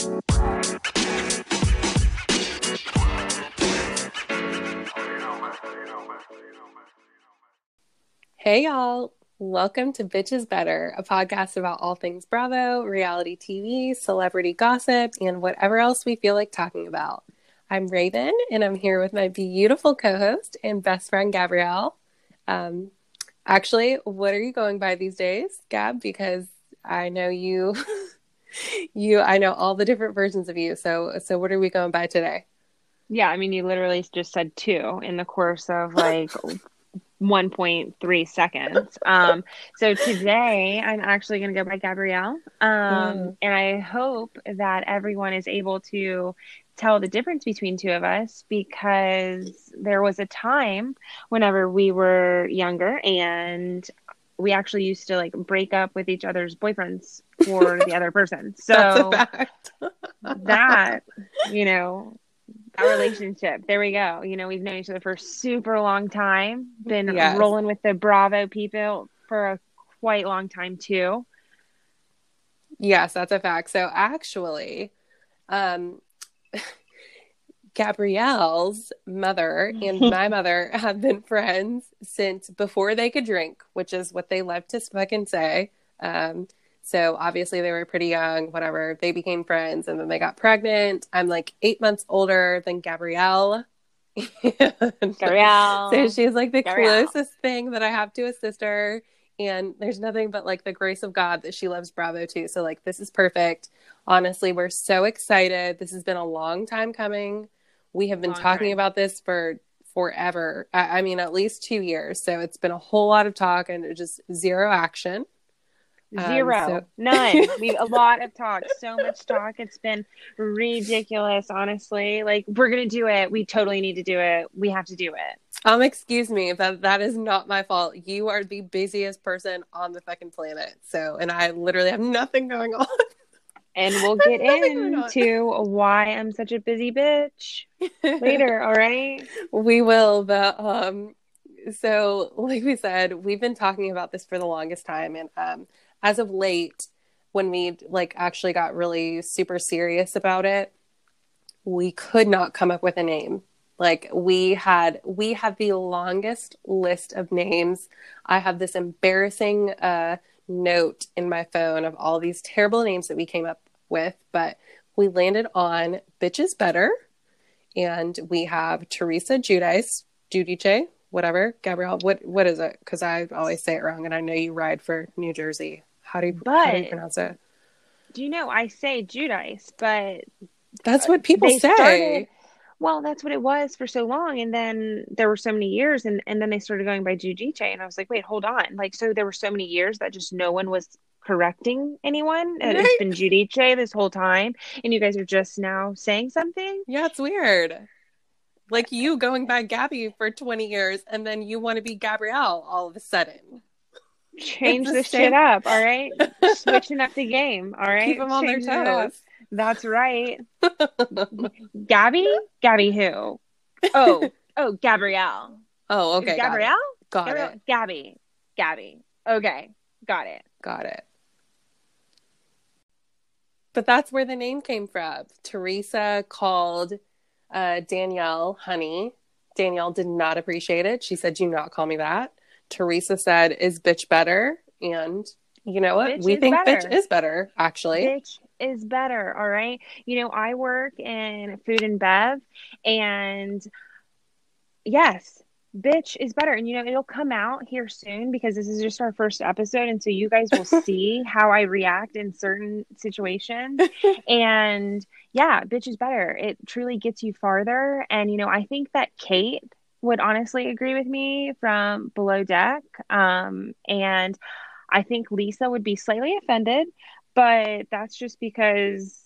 Hey, y'all. Welcome to Bitches Better, a podcast about all things Bravo, reality TV, celebrity gossip, and whatever else we feel like talking about. I'm Raven, and I'm here with my beautiful co host and best friend, Gabrielle. Um, actually, what are you going by these days, Gab? Because I know you. you i know all the different versions of you so so what are we going by today Yeah, I mean, you literally just said two in the course of like 1.3 seconds. Um, so today I'm actually going to go by Gabrielle. Um, Mm. and I hope that everyone is able to tell the difference between two of us because there was a time whenever we were younger and we actually used to like break up with each other's boyfriends for the other person. So that you know that relationship. There we go. You know we've known each other for a super long time. Been Yes. rolling with the bravo people for a quite long time too. Yes that's a fact. So actually um Gabrielle's mother and my mother have been friends since before they could drink, which is what they love to fucking say. Um, so obviously they were pretty young, whatever. They became friends and then they got pregnant. I'm like eight months older than Gabrielle. Gabrielle. So she's like the Gabrielle. closest thing that I have to a sister. And there's nothing but like the grace of God that she loves Bravo too. So like this is perfect. Honestly, we're so excited. This has been a long time coming. We have been Long talking time. about this for forever. I, I mean, at least two years. So it's been a whole lot of talk and just zero action. Um, zero so- none we a lot of talk so much talk it's been ridiculous honestly like we're gonna do it we totally need to do it we have to do it Um, excuse me, that that is not my fault. You are the busiest person on the fucking planet. So, and I literally have nothing going on. And we'll get Nothing going on. into why i'm such a busy bitch later all right We will, but um so like we said, we've been talking about this for the longest time and um as of late when we like actually got really super serious about it, we could not come up with a name. Like we had we have the longest list of names. I have this embarrassing uh note in my phone of all these terrible names that we came up with, but we landed on Bitches Better and we have Teresa Giudice, Giudice, whatever. Gabrielle, what what is it? Because I always say it wrong, and I know you ride for New Jersey. How do you, how do you pronounce it? do you know I say Giudice, but That's what people say. started- well, that's what it was for so long, and then there were so many years, and and then they started going by Giudice, and I was like, wait, hold on, like so there were so many years that just no one was correcting anyone, and Right. it's been Giudice this whole time, and you guys are just now saying something. Yeah, it's weird. Like you going by Gabby for 20 years, and then you want to be Gabrielle all of a sudden. Change the shit up, all right? Switching up the game, all right? Keep them on their it up. toes. That's right. Gabby, Gabby, who? Oh, oh, Gabrielle. Oh, okay. Gabrielle. Got Gabrielle? it. Gabby. Gabby. Okay. Got it. Got it. But that's where the name came from. Teresa called uh, Danielle honey. Danielle did not appreciate it. She said, Do not call me that. Teresa said, Is bitch better? And you know what? Bitch we think better. bitch is better, actually. Bitch is better. All right. You know, I work in food and bev, and yes, bitch is better. And you know, it'll come out here soon because this is just our first episode. And so you guys will see how I react in certain situations. and yeah, bitch is better. It truly gets you farther. And, you know, I think that Kate would honestly agree with me from Below Deck. Um, and I think Lisa would be slightly offended, but that's just because,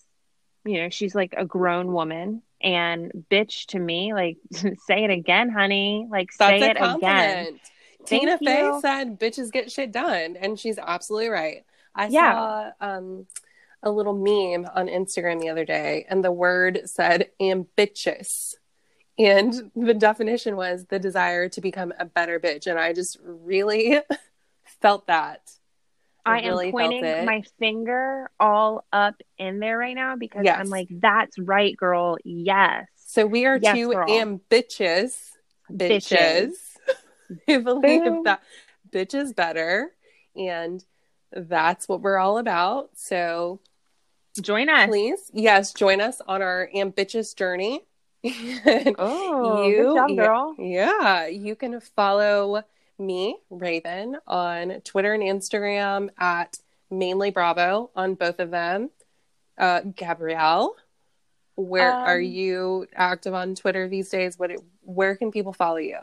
you know, she's like a grown woman. And bitch to me, like, say it again, honey. Like, That's say a it again. compliment. Tina Thank Fey you. said bitches get shit done, and she's absolutely right. I Yeah. saw um, a little meme on Instagram the other day, and the word said ambitious. And the definition was the desire to become a better bitch. And I just really felt that. I, I really am pointing my finger all up in there right now because yes. I'm like, that's right, girl. Yes. So we are yes, two girl. ambitious bitches. bitches. believe that bitch is better. And that's what we're all about. So join us. Please. Yes, join us on our ambitious journey. oh, you, good job, girl. Yeah, you can follow me, Raven, on Twitter and Instagram at mainly Bravo on both of them. Uh, Gabrielle, where um, are you active on Twitter these days? What? Where can people follow you?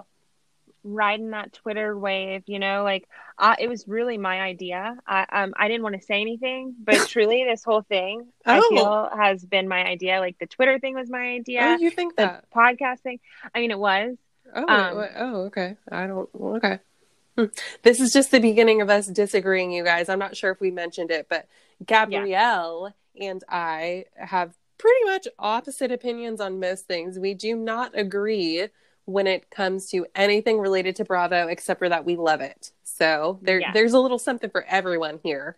riding that Twitter wave, you know, like uh, it was really my idea. I um I didn't want to say anything, but truly this whole thing oh. I feel has been my idea. Like the Twitter thing was my idea. Oh, you think the that podcast thing? I mean, it was. Oh, um, wait, oh, okay. I don't. Okay. Hmm. This is just the beginning of us disagreeing, you guys. I'm not sure if we mentioned it, but Gabrielle yeah. and I have pretty much opposite opinions on most things. We do not agree when it comes to anything related to Bravo, except for that we love it. So there, yes. there's a little something for everyone here.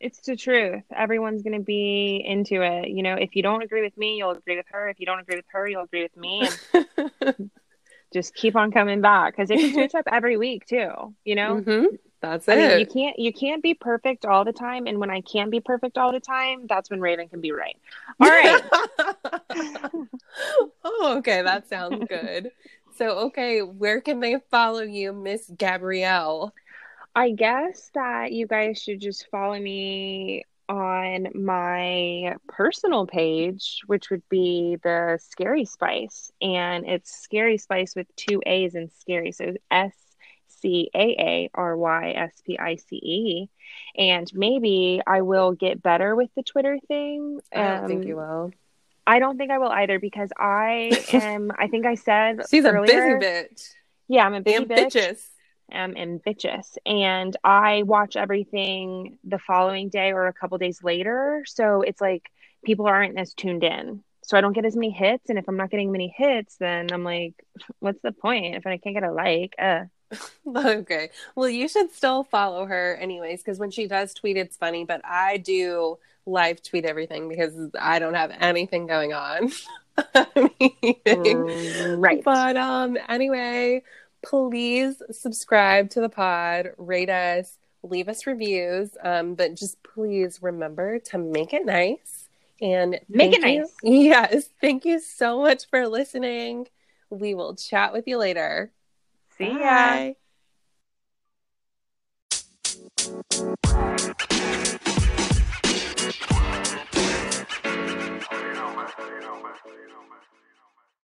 It's the truth. Everyone's going to be into it. You know, if you don't agree with me, you'll agree with her. If you don't agree with her, you'll agree with me. Just keep on coming back because it can switch up every week too. You know, mm-hmm. that's I it. Mean, you can't you can't be perfect all the time, and when I can't be perfect all the time, that's when Raven can be right. All right. oh, okay, that sounds good. So, okay, where can they follow you, Miss Gabrielle? I guess that you guys should just follow me on my personal page, which would be the Scary Spice. And it's Scary Spice with two A's and scary. So S C A A R Y S P I C E. And maybe I will get better with the Twitter thing. I don't um, think you will. I don't think I will either because I am. I think I said she's earlier, a busy bitch. Yeah, I'm a busy bitch. Bitches. I'm ambitious, and I watch everything the following day or a couple days later. So it's like people aren't as tuned in. So I don't get as many hits, and if I'm not getting many hits, then I'm like, what's the point if I can't get a like? Uh. okay, well, you should still follow her anyways because when she does tweet, it's funny. But I do live tweet everything because I don't have anything going on. Right. But um anyway, please subscribe to the pod, rate us, leave us reviews. Um, but just please remember to make it nice and make it nice. Yes. Thank you so much for listening. We will chat with you later. See Bye. ya.